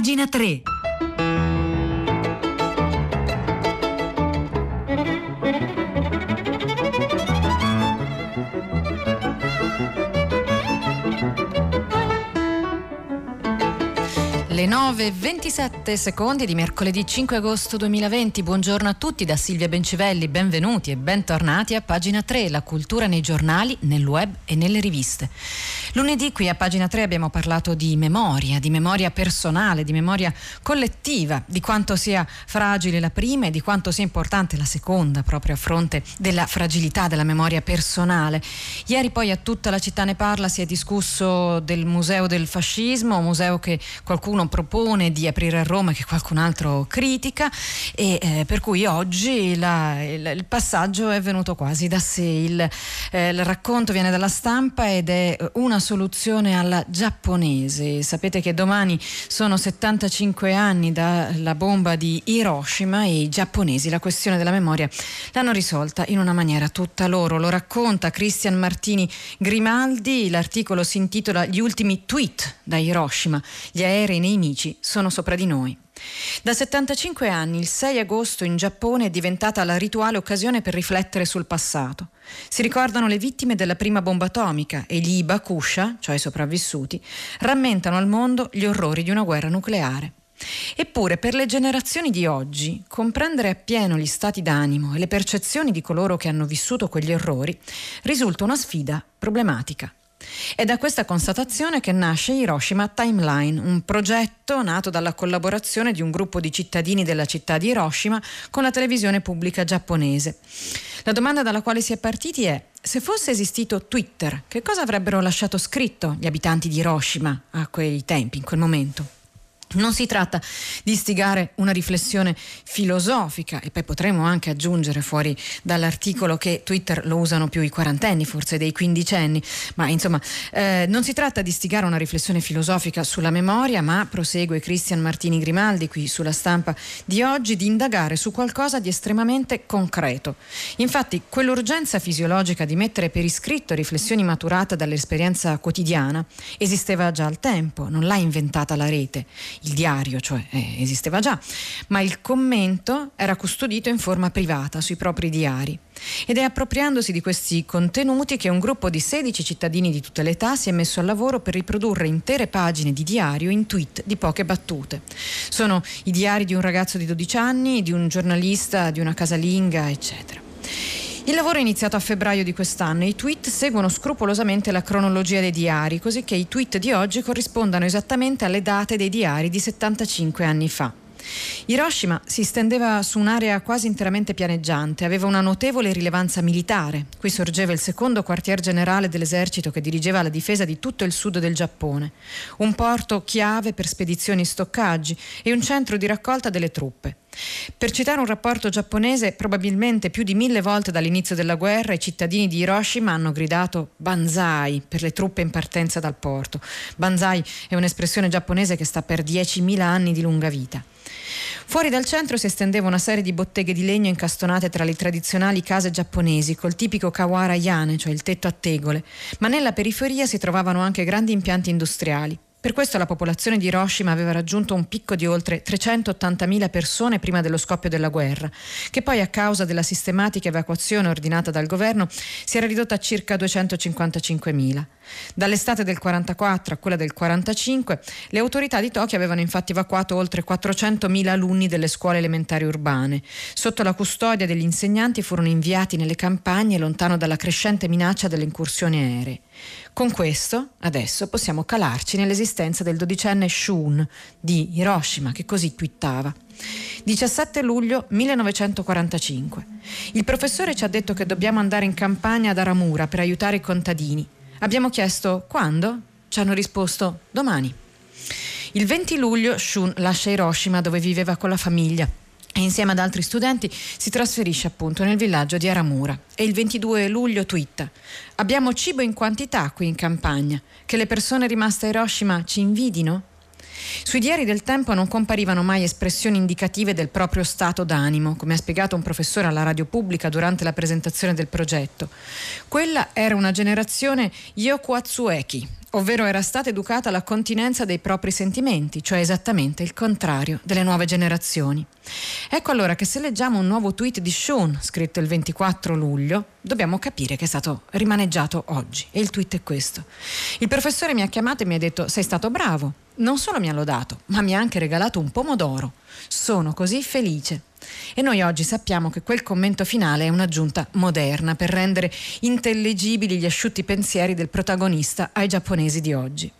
Pagina 3. Le 9.27 secondi di mercoledì 5 agosto 2020. Buongiorno a tutti da Silvia Bencivelli, benvenuti e bentornati a pagina 3, la cultura nei giornali, nel web e nelle riviste. Lunedì qui a pagina 3 abbiamo parlato di memoria, di memoria personale, di memoria collettiva, di quanto sia fragile la prima e di quanto sia importante la seconda proprio a fronte della fragilità della memoria personale. Ieri poi a tutta la città ne parla si è discusso del museo del fascismo, museo che qualcuno propone di aprire a Roma che qualcun altro critica e eh, per cui oggi la, il, il, passaggio è venuto quasi da sé. Il, eh, il, racconto viene dalla stampa ed è una soluzione alla giapponese. Sapete che domani sono 75 anni dalla bomba di Hiroshima e i giapponesi la questione della memoria l'hanno risolta in una maniera tutta loro. Lo racconta Cristian Martini Grimaldi, l'articolo si intitola Gli ultimi tweet da Hiroshima. Gli aerei nei nemici sono sopra di noi. Da 75 anni il 6 agosto in Giappone è diventata la rituale occasione per riflettere sul passato. Si ricordano le vittime della prima bomba atomica e gli Ibakusha, cioè i sopravvissuti, rammentano al mondo gli orrori di una guerra nucleare. Eppure per le generazioni di oggi comprendere appieno gli stati d'animo e le percezioni di coloro che hanno vissuto quegli orrori risulta una sfida problematica. È da questa constatazione che nasce Hiroshima Timeline, un progetto nato dalla collaborazione di un gruppo di cittadini della città di Hiroshima con la televisione pubblica giapponese. La domanda dalla quale si è partiti è se fosse esistito Twitter, che cosa avrebbero lasciato scritto gli abitanti di Hiroshima a quei tempi, in quel momento? Non si tratta di istigare una riflessione filosofica e poi potremmo anche aggiungere fuori dall'articolo che Twitter lo usano più i quarantenni, forse dei quindicenni, ma insomma eh, non si tratta di istigare una riflessione filosofica sulla memoria, ma prosegue Cristian Martini Grimaldi qui sulla stampa di oggi di indagare su qualcosa di estremamente concreto. Infatti quell'urgenza fisiologica di mettere per iscritto riflessioni maturate dall'esperienza quotidiana esisteva già al tempo, non l'ha inventata la rete il diario, cioè eh, esisteva già, ma il commento era custodito in forma privata sui propri diari. Ed è appropriandosi di questi contenuti che un gruppo di 16 cittadini di tutte le età si è messo al lavoro per riprodurre intere pagine di diario in tweet di poche battute. Sono i diari di un ragazzo di 12 anni, di un giornalista, di una casalinga, eccetera. Il lavoro è iniziato a febbraio di quest'anno i tweet seguono scrupolosamente la cronologia dei diari, così che i tweet di oggi corrispondano esattamente alle date dei diari di 75 anni fa. Hiroshima si stendeva su un'area quasi interamente pianeggiante, aveva una notevole rilevanza militare. Qui sorgeva il secondo quartier generale dell'esercito che dirigeva la difesa di tutto il sud del Giappone, un porto chiave per spedizioni e stoccaggi e un centro di raccolta delle truppe. Per citare un rapporto giapponese, probabilmente più di mille volte dall'inizio della guerra i cittadini di Hiroshima hanno gridato Banzai per le truppe in partenza dal porto. Banzai è un'espressione giapponese che sta per 10.000 anni di lunga vita. Fuori dal centro si estendeva una serie di botteghe di legno incastonate tra le tradizionali case giapponesi col tipico kawara yane, cioè il tetto a tegole, ma nella periferia si trovavano anche grandi impianti industriali. Per questo la popolazione di Hiroshima aveva raggiunto un picco di oltre 380.000 persone prima dello scoppio della guerra, che poi a causa della sistematica evacuazione ordinata dal governo si era ridotta a circa 255.000. Dall'estate del 44 a quella del 45 le autorità di Tokyo avevano infatti evacuato oltre 400.000 alunni delle scuole elementari urbane. Sotto la custodia degli insegnanti furono inviati nelle campagne lontano dalla crescente minaccia delle incursioni aeree. Con questo, adesso, possiamo calarci nell'esistenza del dodicenne Shun di Hiroshima, che così twittava. 17 luglio 1945. Il professore ci ha detto che dobbiamo andare in campagna ad Aramura per aiutare i contadini. Abbiamo chiesto quando? Ci hanno risposto domani. Il 20 luglio Shun lascia Hiroshima dove viveva con la famiglia e insieme ad altri studenti si trasferisce appunto nel villaggio di Aramura e il 22 luglio twitta Abbiamo cibo in quantità qui in campagna, che le persone rimaste a Hiroshima ci invidino? Sui diari del tempo non comparivano mai espressioni indicative del proprio stato d'animo, come ha spiegato un professore alla radio pubblica durante la presentazione del progetto. Quella era una generazione Yokuatsueki, ovvero era stata educata alla continenza dei propri sentimenti, cioè esattamente il contrario delle nuove generazioni. Ecco allora che se leggiamo un nuovo tweet di Sean, scritto il 24 luglio, dobbiamo capire che è stato rimaneggiato oggi. E il tweet è questo. Il professore mi ha chiamato e mi ha detto sei stato bravo. Non solo mi ha lodato, ma mi ha anche regalato un pomodoro. Sono così felice. E noi oggi sappiamo che quel commento finale è un'aggiunta moderna per rendere intellegibili gli asciutti pensieri del protagonista ai giapponesi di oggi.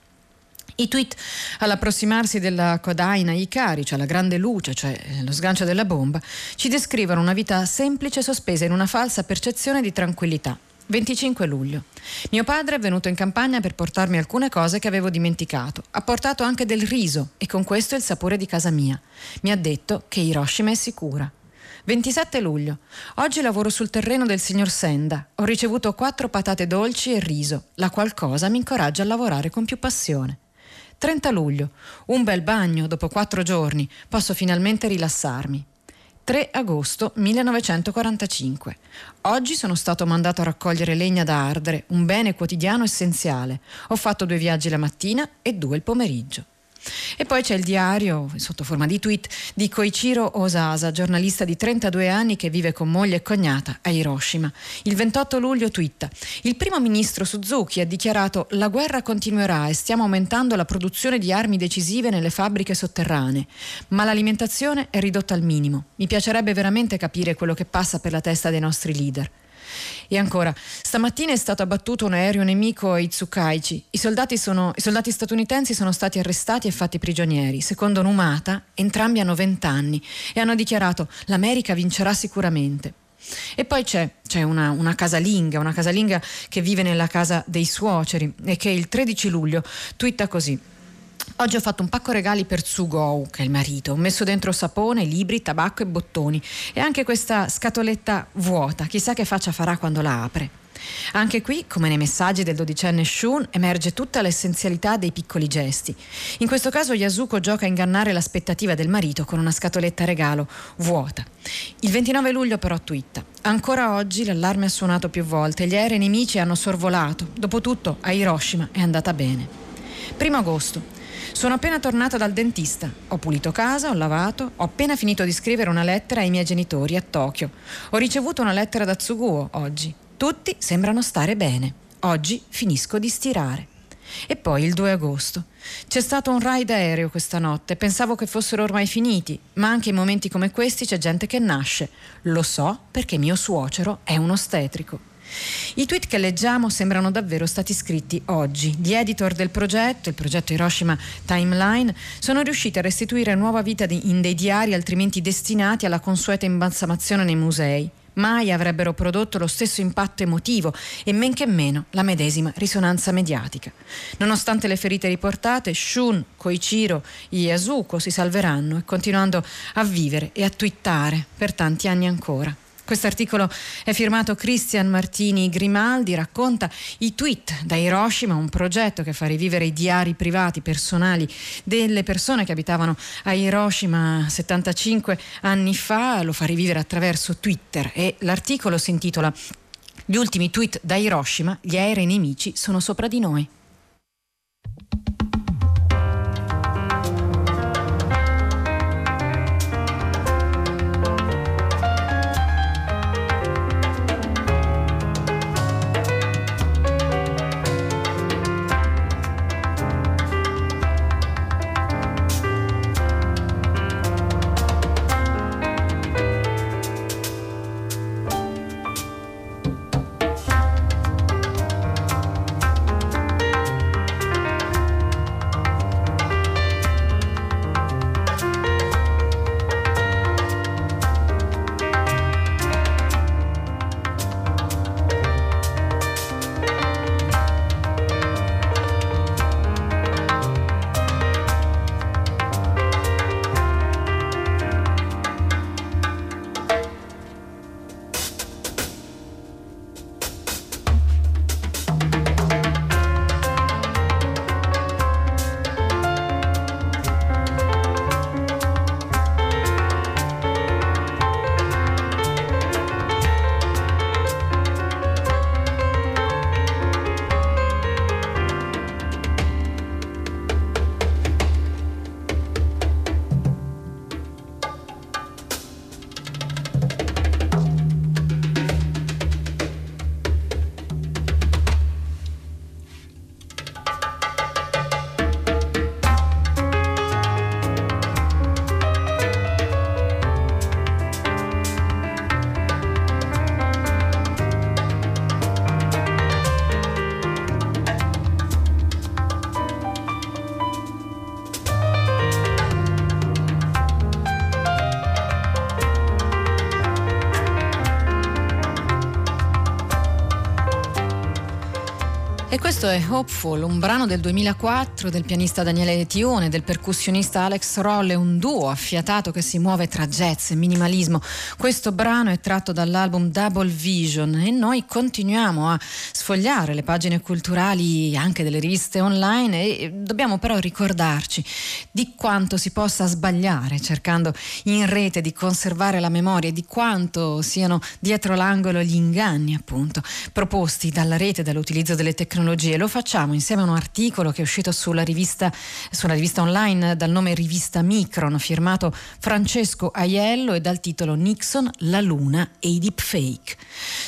I tweet all'approssimarsi della Kodaina Ikari, cioè la grande luce, cioè lo sgancio della bomba, ci descrivono una vita semplice sospesa in una falsa percezione di tranquillità. 25 luglio. Mio padre è venuto in campagna per portarmi alcune cose che avevo dimenticato. Ha portato anche del riso e con questo il sapore di casa mia. Mi ha detto che Hiroshima è sicura. 27 luglio. Oggi lavoro sul terreno del signor Senda. Ho ricevuto quattro patate dolci e riso. La qualcosa mi incoraggia a lavorare con più passione. 30 luglio. Un bel bagno dopo quattro giorni. Posso finalmente rilassarmi. 3 agosto 1945. Oggi sono stato mandato a raccogliere legna da ardere, un bene quotidiano essenziale. Ho fatto due viaggi la mattina e due il pomeriggio. E poi c'è il diario, sotto forma di tweet, di Koichiro Osasa, giornalista di 32 anni che vive con moglie e cognata a Hiroshima. Il 28 luglio twitta: Il primo ministro Suzuki ha dichiarato la guerra continuerà e stiamo aumentando la produzione di armi decisive nelle fabbriche sotterranee, ma l'alimentazione è ridotta al minimo. Mi piacerebbe veramente capire quello che passa per la testa dei nostri leader. E ancora, stamattina è stato abbattuto un aereo nemico a Itsukaichi. I soldati, sono, I soldati statunitensi sono stati arrestati e fatti prigionieri. Secondo Numata, entrambi hanno 20 anni e hanno dichiarato l'America vincerà sicuramente. E poi c'è, c'è una, una, casalinga, una casalinga che vive nella casa dei suoceri e che il 13 luglio twitta così. Oggi ho fatto un pacco regali per Tsugou, che è il marito. Ho messo dentro sapone, libri, tabacco e bottoni. E anche questa scatoletta vuota. Chissà che faccia farà quando la apre. Anche qui, come nei messaggi del dodicenne Shun, emerge tutta l'essenzialità dei piccoli gesti. In questo caso Yasuko gioca a ingannare l'aspettativa del marito con una scatoletta regalo vuota. Il 29 luglio però twitta. Ancora oggi l'allarme ha suonato più volte, gli aerei nemici hanno sorvolato. Dopotutto a Hiroshima è andata bene. Primo agosto. Sono appena tornata dal dentista. Ho pulito casa, ho lavato, ho appena finito di scrivere una lettera ai miei genitori a Tokyo. Ho ricevuto una lettera da Tsuguo oggi. Tutti sembrano stare bene. Oggi finisco di stirare. E poi il 2 agosto. C'è stato un ride aereo questa notte, pensavo che fossero ormai finiti, ma anche in momenti come questi c'è gente che nasce. Lo so perché mio suocero è un ostetrico. I tweet che leggiamo sembrano davvero stati scritti oggi. Gli editor del progetto, il progetto Hiroshima Timeline, sono riusciti a restituire nuova vita in dei diari altrimenti destinati alla consueta imbalsamazione nei musei. Mai avrebbero prodotto lo stesso impatto emotivo e men che meno la medesima risonanza mediatica. Nonostante le ferite riportate, Shun, Koichiro e Yasuko si salveranno e continuando a vivere e a twittare per tanti anni ancora. Questo articolo è firmato Cristian Martini Grimaldi, racconta i tweet da Hiroshima, un progetto che fa rivivere i diari privati, personali delle persone che abitavano a Hiroshima 75 anni fa, lo fa rivivere attraverso Twitter e l'articolo si intitola Gli ultimi tweet da Hiroshima, gli aerei nemici sono sopra di noi. Questo è Hopeful, un brano del 2004 del pianista Daniele Tione, del percussionista Alex Rolle, un duo affiatato che si muove tra jazz e minimalismo. Questo brano è tratto dall'album Double Vision e noi continuiamo a sfogliare le pagine culturali anche delle riviste online e dobbiamo però ricordarci di quanto si possa sbagliare cercando in rete di conservare la memoria e di quanto siano dietro l'angolo gli inganni appunto proposti dalla rete, dall'utilizzo delle tecnologie tecnologie. Lo facciamo insieme a un articolo che è uscito sulla rivista, sulla rivista online dal nome Rivista Micron, firmato Francesco Aiello e dal titolo Nixon, la Luna e i deepfake.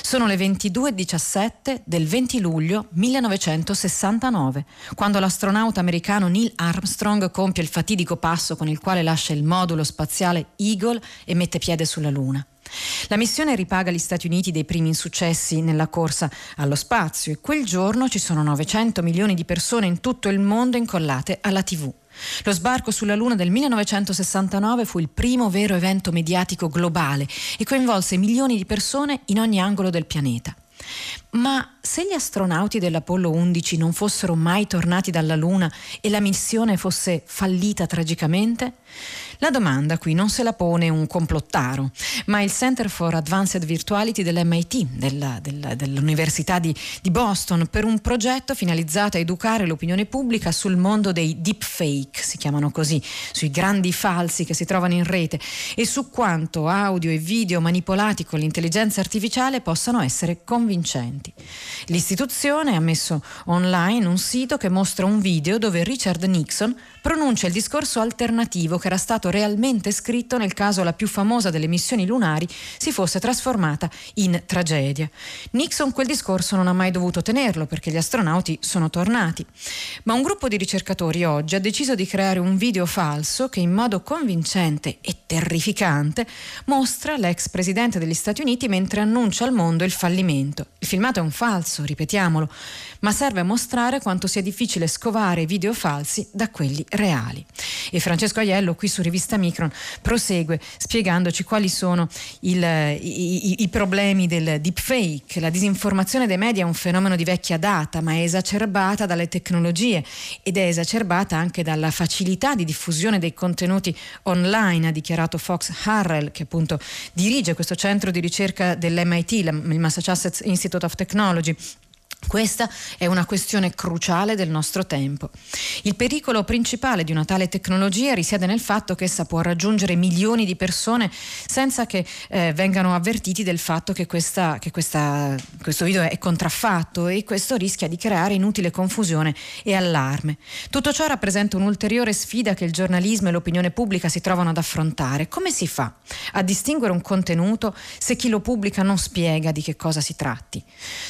Sono le 22.17 del 20 luglio 1969, quando l'astronauta americano Neil Armstrong compie il fatidico passo con il quale lascia il modulo spaziale Eagle e mette piede sulla Luna. La missione ripaga gli Stati Uniti dei primi insuccessi nella corsa allo spazio e quel giorno ci sono 900 milioni di persone in tutto il mondo incollate alla TV. Lo sbarco sulla Luna del 1969 fu il primo vero evento mediatico globale e coinvolse milioni di persone in ogni angolo del pianeta. Ma se gli astronauti dell'Apollo 11 non fossero mai tornati dalla Luna e la missione fosse fallita tragicamente? La domanda qui non se la pone un complottaro, ma il Center for Advanced Virtuality dell'MIT, della, della, dell'Università di, di Boston, per un progetto finalizzato a educare l'opinione pubblica sul mondo dei deepfake, si chiamano così, sui grandi falsi che si trovano in rete e su quanto audio e video manipolati con l'intelligenza artificiale possano essere convincenti. L'istituzione ha messo online un sito che mostra un video dove Richard Nixon pronuncia il discorso alternativo che era stato realmente scritto nel caso la più famosa delle missioni lunari si fosse trasformata in tragedia. Nixon quel discorso non ha mai dovuto tenerlo perché gli astronauti sono tornati, ma un gruppo di ricercatori oggi ha deciso di creare un video falso che in modo convincente e terrificante mostra l'ex presidente degli Stati Uniti mentre annuncia al mondo il fallimento. Il filmato è un falso, ripetiamolo, ma serve a mostrare quanto sia difficile scovare video falsi da quelli reali. E Francesco Aiello qui su Rivista Micron prosegue spiegandoci quali sono il, i, i, problemi del deepfake. La disinformazione dei media è un fenomeno di vecchia data, ma è esacerbata dalle tecnologie ed è esacerbata anche dalla facilità di diffusione dei contenuti online, ha dichiarato Fox Harrell, che appunto dirige questo centro di ricerca dell'MIT, il Massachusetts Institute of Technology questa è una questione cruciale del nostro tempo. Il pericolo principale di una tale tecnologia risiede nel fatto che essa può raggiungere milioni di persone senza che eh, vengano avvertiti del fatto che, questa, che questa, questo video è contraffatto e questo rischia di creare inutile confusione e allarme. Tutto ciò rappresenta un'ulteriore sfida che il giornalismo e l'opinione pubblica si trovano ad affrontare. Come si fa a distinguere un contenuto se chi lo pubblica non spiega di che cosa si tratti?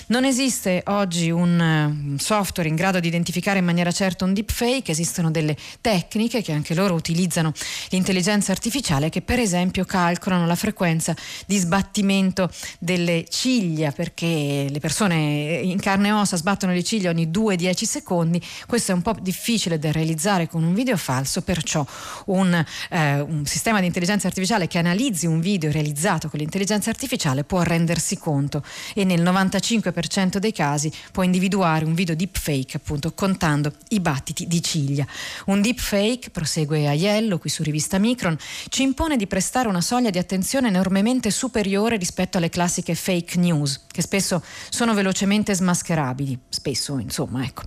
Non esiste oggi oggi un software in grado di identificare in maniera certa un deepfake, esistono delle tecniche che anche loro utilizzano l'intelligenza artificiale che per esempio calcolano la frequenza di sbattimento delle ciglia perché le persone in carne e ossa sbattono le ciglia ogni 2-10 secondi, questo è un po' difficile da realizzare con un video falso, perciò un, eh, un sistema di intelligenza artificiale che analizzi un video realizzato con l'intelligenza artificiale può rendersi conto. E nel 95% dei casi può individuare un video deepfake appunto contando i battiti di ciglia. Un deepfake, prosegue Aiello qui su rivista Micron, ci impone di prestare una soglia di attenzione enormemente superiore rispetto alle classiche fake news, che spesso sono velocemente smascherabili, spesso insomma ecco.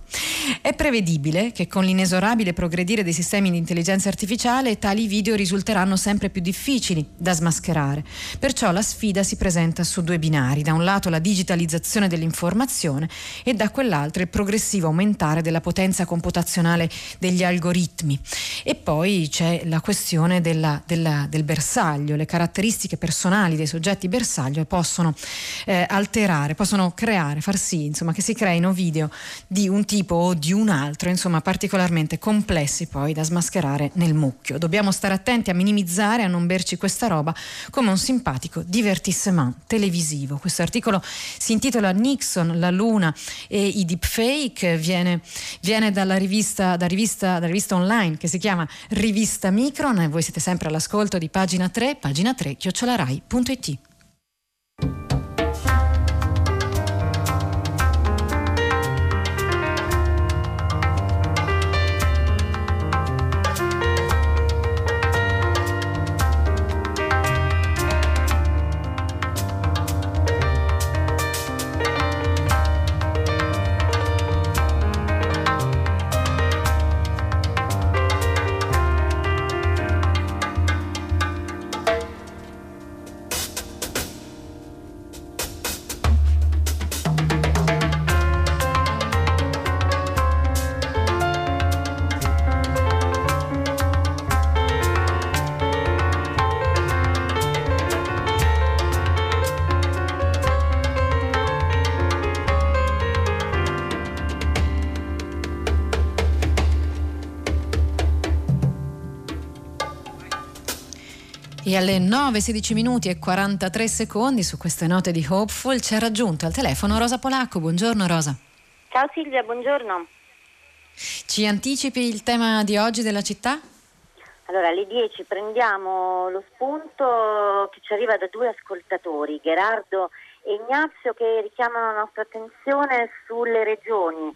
È prevedibile che con l'inesorabile progredire dei sistemi di intelligenza artificiale tali video risulteranno sempre più difficili da smascherare. Perciò la sfida si presenta su due binari, da un lato la digitalizzazione dell'informazione e da quell'altro il progressivo aumentare della potenza computazionale degli algoritmi. E poi c'è la questione della, della, del bersaglio, le caratteristiche personali dei soggetti bersaglio possono eh, alterare, possono creare, far sì insomma, che si creino video di un tipo o di un altro, insomma particolarmente complessi poi da smascherare nel mucchio. Dobbiamo stare attenti a minimizzare, a non berci questa roba come un simpatico divertissement televisivo. Questo articolo si intitola Nixon, la luna e i deepfake viene, viene dalla, rivista, da rivista, dalla rivista online che si chiama Rivista Micron e voi siete sempre all'ascolto di pagina 3, pagina 3, chiocciolarai.it. E alle 9.16 minuti e 43 secondi su queste note di Hopeful ci ha raggiunto al telefono Rosa Polacco. Buongiorno Rosa. Ciao Silvia, buongiorno. Ci anticipi il tema di oggi della città? Allora, alle 10 prendiamo lo spunto che ci arriva da due ascoltatori, Gerardo e Ignazio, che richiamano la nostra attenzione sulle regioni.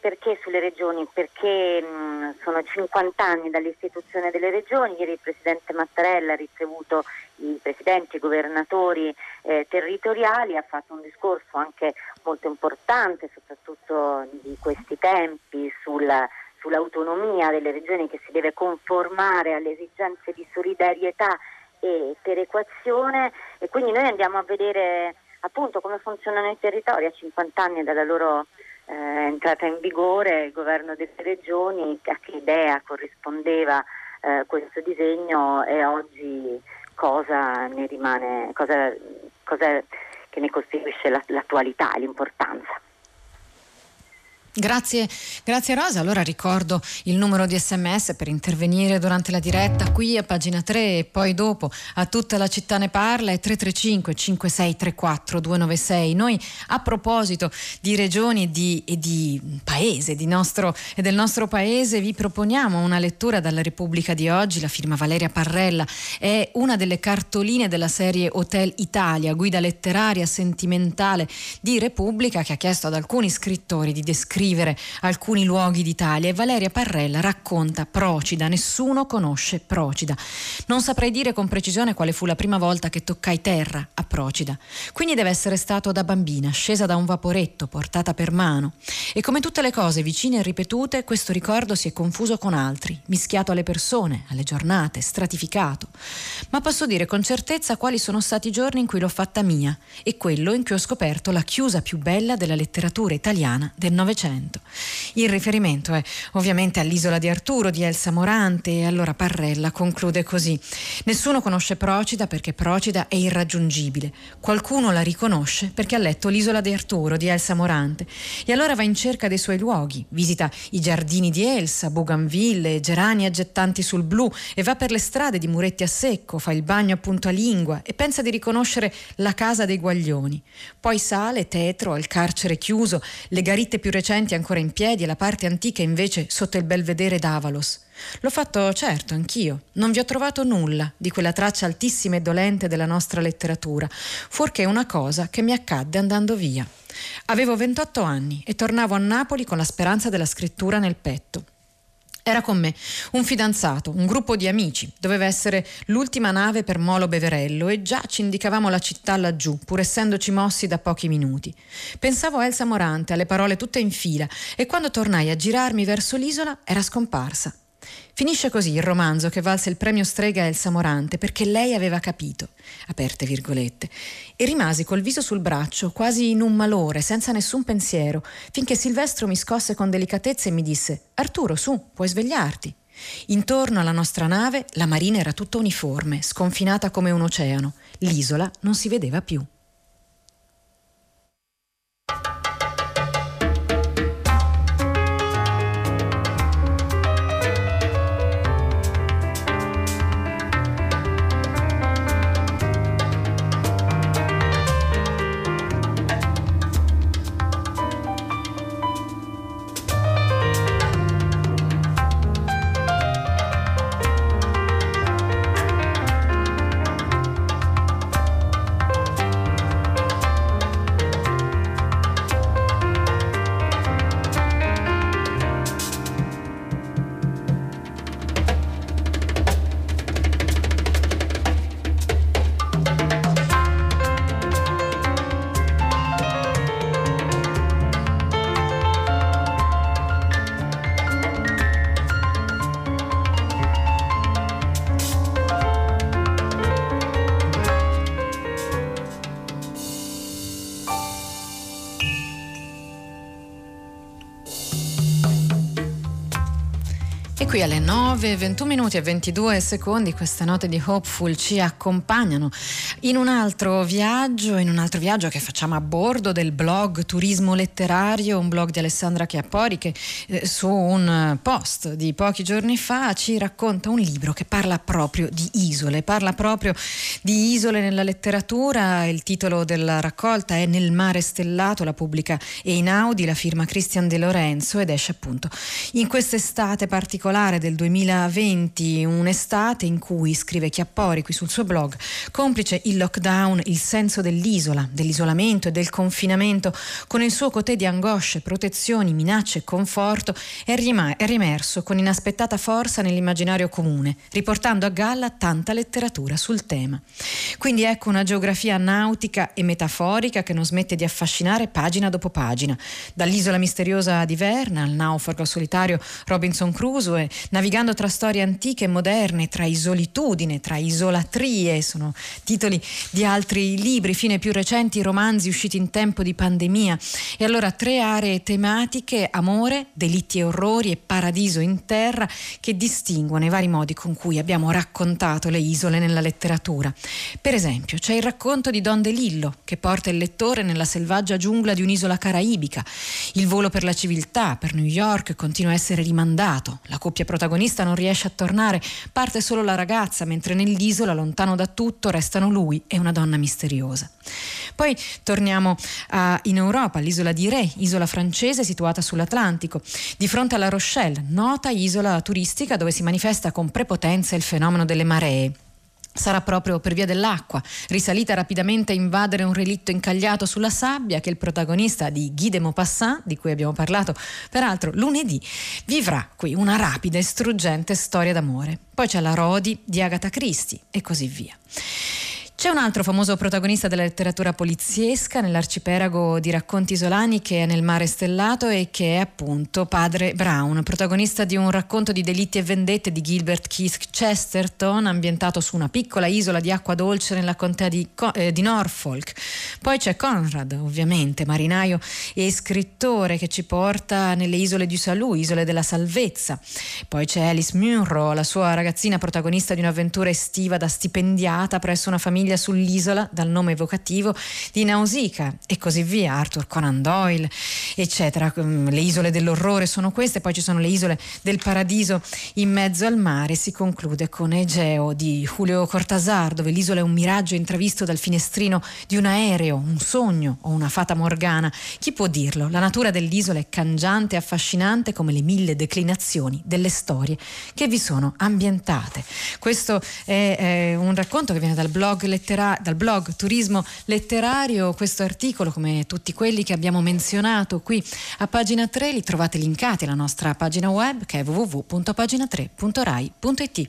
Perché sulle regioni? Perché mh, sono 50 anni dall'istituzione delle regioni, ieri il Presidente Mattarella ha ricevuto i presidenti i governatori eh, territoriali, ha fatto un discorso anche molto importante, soprattutto di questi tempi, sulla, sull'autonomia delle regioni che si deve conformare alle esigenze di solidarietà e perequazione e quindi noi andiamo a vedere appunto come funzionano i territori a 50 anni dalla loro eh, entrata in vigore, il governo delle regioni, a che idea corrispondeva eh, questo disegno e oggi cosa ne rimane, cosa, cosa che ne costituisce l'attualità e l'importanza. Grazie, grazie Rosa. Allora ricordo il numero di sms per intervenire durante la diretta qui a pagina 3 e poi dopo a tutta la città ne parla è 335 5634 296. Noi a proposito di regioni e di, e di paese di nostro, e del nostro paese vi proponiamo una lettura dalla Repubblica di oggi, la firma Valeria Parrella, è una delle cartoline della serie Hotel Italia, guida letteraria sentimentale di Repubblica che ha chiesto ad alcuni scrittori di descrivere descrivere alcuni luoghi d'Italia e Valeria Parrella racconta Procida, nessuno conosce Procida. Non saprei dire con precisione quale fu la prima volta che toccai terra a Procida, quindi deve essere stato da bambina, scesa da un vaporetto, portata per mano. E come tutte le cose vicine e ripetute, questo ricordo si è confuso con altri, mischiato alle persone, alle giornate, stratificato. Ma posso dire con certezza quali sono stati i giorni in cui l'ho fatta mia e quello in cui ho scoperto la chiusa più bella della letteratura italiana del Novecento. Novecento. Il riferimento è ovviamente all'isola di Arturo di Elsa Morante e allora Parrella conclude così. Nessuno conosce Procida perché Procida è irraggiungibile. Qualcuno la riconosce perché ha letto l'isola di Arturo di Elsa Morante e allora va in cerca dei suoi luoghi, visita i giardini di Elsa, Bougainville, gerani aggettanti sul blu e va per le strade di muretti a secco, fa il bagno appunto a lingua e pensa di riconoscere la casa dei guaglioni. Poi sale, tetro, al carcere chiuso, le garitte più recenti monumenti ancora in piedi e la parte antica invece sotto il belvedere d'Avalos. L'ho fatto certo anch'io. Non vi ho trovato nulla di quella traccia altissima e dolente della nostra letteratura, fuorché una cosa che mi accadde andando via. Avevo 28 anni e tornavo a Napoli con la speranza della scrittura nel petto. Era con me un fidanzato, un gruppo di amici. Doveva essere l'ultima nave per Molo Beverello e già ci indicavamo la città laggiù, pur essendoci mossi da pochi minuti. Pensavo a Elsa Morante, alle parole tutte in fila, e quando tornai a girarmi verso l'isola era scomparsa. Finisce così il romanzo che valse il premio Strega Elsa Morante perché lei aveva capito, aperte virgolette, e rimasi col viso sul braccio, quasi in un malore, senza nessun pensiero, finché Silvestro mi scosse con delicatezza e mi disse Arturo, su, puoi svegliarti. Intorno alla nostra nave la marina era tutta uniforme, sconfinata come un oceano. L'isola non si vedeva più. Qui alle 9, 21 minuti e 22 secondi queste note di Hopeful ci accompagnano in un altro viaggio, in un altro viaggio che facciamo a bordo del blog Turismo Letterario, un blog di Alessandra Chiappori che eh, su un post di pochi giorni fa ci racconta un libro che parla proprio di isole, parla proprio di isole nella letteratura, il titolo della raccolta è Nel mare stellato, la pubblica Einaudi, la firma Christian De Lorenzo ed esce appunto in quest'estate particolare particolare del 2020, un'estate in cui, scrive Chiappori qui sul suo blog, complice il lockdown, il senso dell'isola, dell'isolamento e del confinamento, con il suo cotè di angosce, protezioni, minacce e conforto, è, rima- è rimerso con inaspettata forza nell'immaginario comune, riportando a galla tanta letteratura sul tema. Quindi ecco una geografia nautica e metaforica che non smette di affascinare pagina dopo pagina, dall'isola misteriosa di Verna al naufrago solitario Robinson Crusoe navigando tra storie antiche e moderne, tra isolitudine, tra isolatrie, sono titoli di altri libri, fine più recenti romanzi usciti in tempo di pandemia. E allora tre aree tematiche, amore, delitti e orrori e paradiso in terra, che distinguono i vari modi con cui abbiamo raccontato le isole nella letteratura. Per esempio, c'è il racconto di Don DeLillo, che porta il lettore nella selvaggia giungla di un'isola caraibica. Il volo per la civiltà, per New York, continua a essere rimandato. La coppia protagonista non riesce a tornare, parte solo la ragazza, mentre nell'isola, lontano da tutto, restano lui e una donna misteriosa. Poi torniamo a, in Europa, all'isola di Ré, isola francese situata sull'Atlantico, di fronte alla Rochelle, nota isola turistica dove si manifesta con prepotenza il fenomeno delle maree. Sarà proprio per via dell'acqua, risalita rapidamente a invadere un relitto incagliato sulla sabbia, che il protagonista di Guy de Maupassant, di cui abbiamo parlato peraltro lunedì, vivrà qui una rapida e struggente storia d'amore. Poi c'è la Rodi di Agatha Christie e così via. C'è un altro famoso protagonista della letteratura poliziesca nell'arcipelago di racconti isolani che è nel mare stellato e che è appunto Padre Brown, protagonista di un racconto di delitti e vendette di Gilbert Keith Chesterton ambientato su una piccola isola di acqua dolce nella contea di, eh, di Norfolk. Poi c'è Conrad, ovviamente, marinaio e scrittore che ci porta nelle isole di Salù, isole della salvezza. Poi c'è Alice Munro, la sua ragazzina protagonista di un'avventura estiva da stipendiata presso una famiglia famiglia sull'isola dal nome evocativo di Nausicaa e così via, Arthur Conan Doyle, eccetera. Mm, le isole dell'orrore sono queste, poi ci sono le isole del paradiso in mezzo al mare. Si conclude con Egeo di Julio Cortasar, dove l'isola è un miraggio intravisto dal finestrino di un aereo, un sogno o una fata morgana. Chi può dirlo? La natura dell'isola è cangiante e affascinante come le mille declinazioni delle storie che vi sono ambientate. Questo è, è un racconto che viene dal blog lettera- dal blog Turismo Letterario. Questo articolo, come tutti quelli che abbiamo menzionato qui a pagina 3, li trovate linkati alla nostra pagina web che è www.pagina3.rai.it.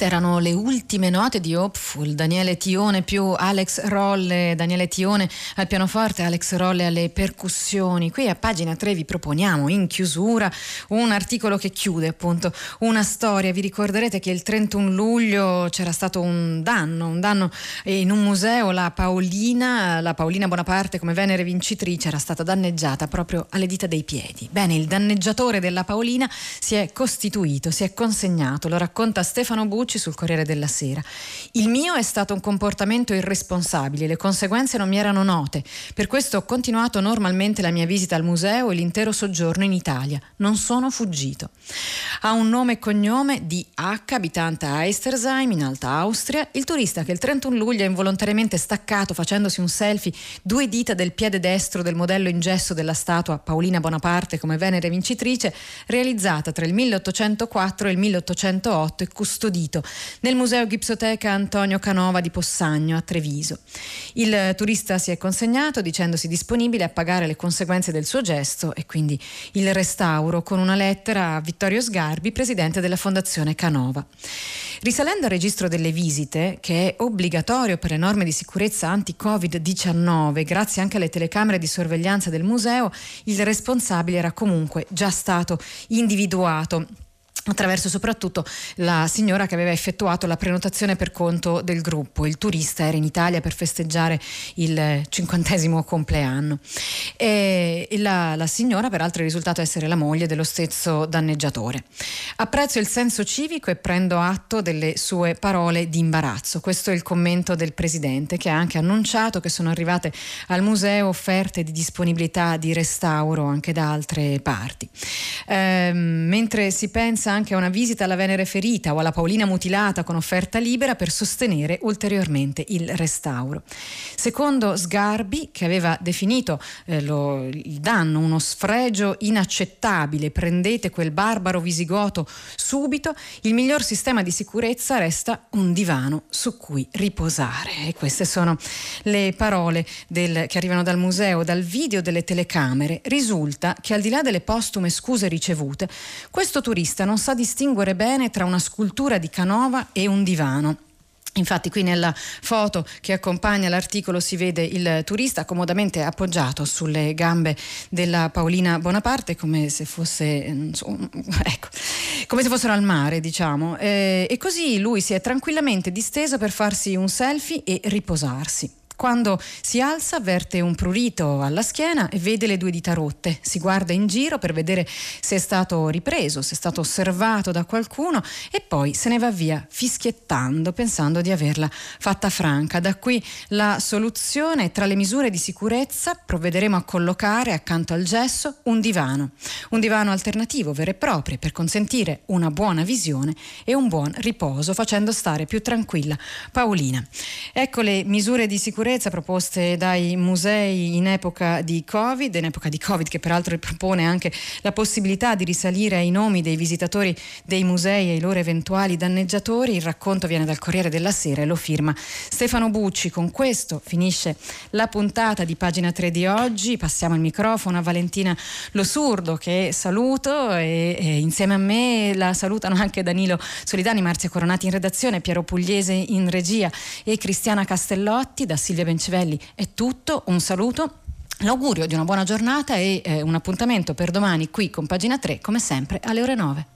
Queste erano le ultime note di Hopeful, Daniele Tione più Alex Rolle, Daniele Tione al pianoforte, Alex Rolle alle percussioni. Qui a pagina 3 vi proponiamo in chiusura un articolo che chiude appunto una storia. Vi ricorderete che il 31 luglio c'era stato un danno, un danno in un museo, la Paolina, la Paolina Bonaparte come Venere vincitrice era stata danneggiata proprio alle dita dei piedi. Bene, il danneggiatore della Paolina si è costituito, si è consegnato, lo racconta Stefano Buri Bucci sul Corriere della Sera. Il mio è stato un comportamento irresponsabile, le conseguenze non mi erano note, per questo ho continuato normalmente la mia visita al museo e l'intero soggiorno in Italia. Non sono fuggito. Ha un nome e cognome di H, abitante a Eistersheim, in Alta Austria, il turista che il 31 luglio ha involontariamente staccato facendosi un selfie due dita del piede destro del modello in gesso della statua Paolina Bonaparte come Venere vincitrice, realizzata tra il 1804 e il 1808 e custodito nel Museo Gipsoteca Antonio Canova di Possagno a Treviso. Il turista si è consegnato dicendosi disponibile a pagare le conseguenze del suo gesto e quindi il restauro con una lettera a Vittorio Sgarbi, presidente della Fondazione Canova. Risalendo al registro delle visite, che è obbligatorio per le norme di sicurezza anti-Covid-19, grazie anche alle telecamere di sorveglianza del museo, il responsabile era comunque già stato individuato attraverso soprattutto la signora che aveva effettuato la prenotazione per conto del gruppo. Il turista era in Italia per festeggiare il cinquantesimo compleanno. E la, la signora peraltro è risultato essere la moglie dello stesso danneggiatore. Apprezzo il senso civico e prendo atto delle sue parole di imbarazzo. Questo è il commento del presidente che ha anche annunciato che sono arrivate al museo offerte di disponibilità di restauro anche da altre parti. Eh, mentre si pensa anche a una visita alla Venere ferita o alla Paolina mutilata con offerta libera per sostenere ulteriormente il restauro. Secondo Sgarbi, che aveva definito eh, lo, il danno uno sfregio inaccettabile, prendete quel barbaro visigoto subito, il miglior sistema di sicurezza resta un divano su cui riposare. E queste sono le parole del, che arrivano dal museo, dal video delle telecamere. Risulta che al di là delle postume scuse ricevute, questo turista non sa distinguere bene tra una scultura di Canova e un divano. Infatti qui nella foto che accompagna l'articolo si vede il turista comodamente appoggiato sulle gambe della Paolina Bonaparte come se, fosse, ecco, come se fossero al mare diciamo eh, e così lui si è tranquillamente disteso per farsi un selfie e riposarsi. Quando si alza avverte un prurito alla schiena e vede le due dita rotte. Si guarda in giro per vedere se è stato ripreso, se è stato osservato da qualcuno e poi se ne va via fischiettando, pensando di averla fatta franca. Da qui la soluzione tra le misure di sicurezza provvederemo a collocare accanto al gesso un divano, un divano alternativo vero e proprio per consentire una buona visione e un buon riposo facendo stare più tranquilla Paolina. Ecco le misure di sicurezza sicurezza proposte dai musei in epoca di Covid, in epoca di Covid che peraltro propone anche la possibilità di risalire ai nomi dei visitatori dei musei e ai loro eventuali danneggiatori. Il racconto viene dal Corriere della Sera e lo firma Stefano Bucci. Con questo finisce la puntata di pagina 3 di oggi. Passiamo il microfono a Valentina Losurdo che saluto e, e insieme a me la salutano anche Danilo Solidani, Marzia Coronati in redazione, Piero Pugliese in regia e Cristiana Castellotti da Silvia Silvia Bencivelli è tutto, un saluto. L'augurio di una buona giornata e eh, un appuntamento per domani qui con pagina 3 come sempre alle ore 9.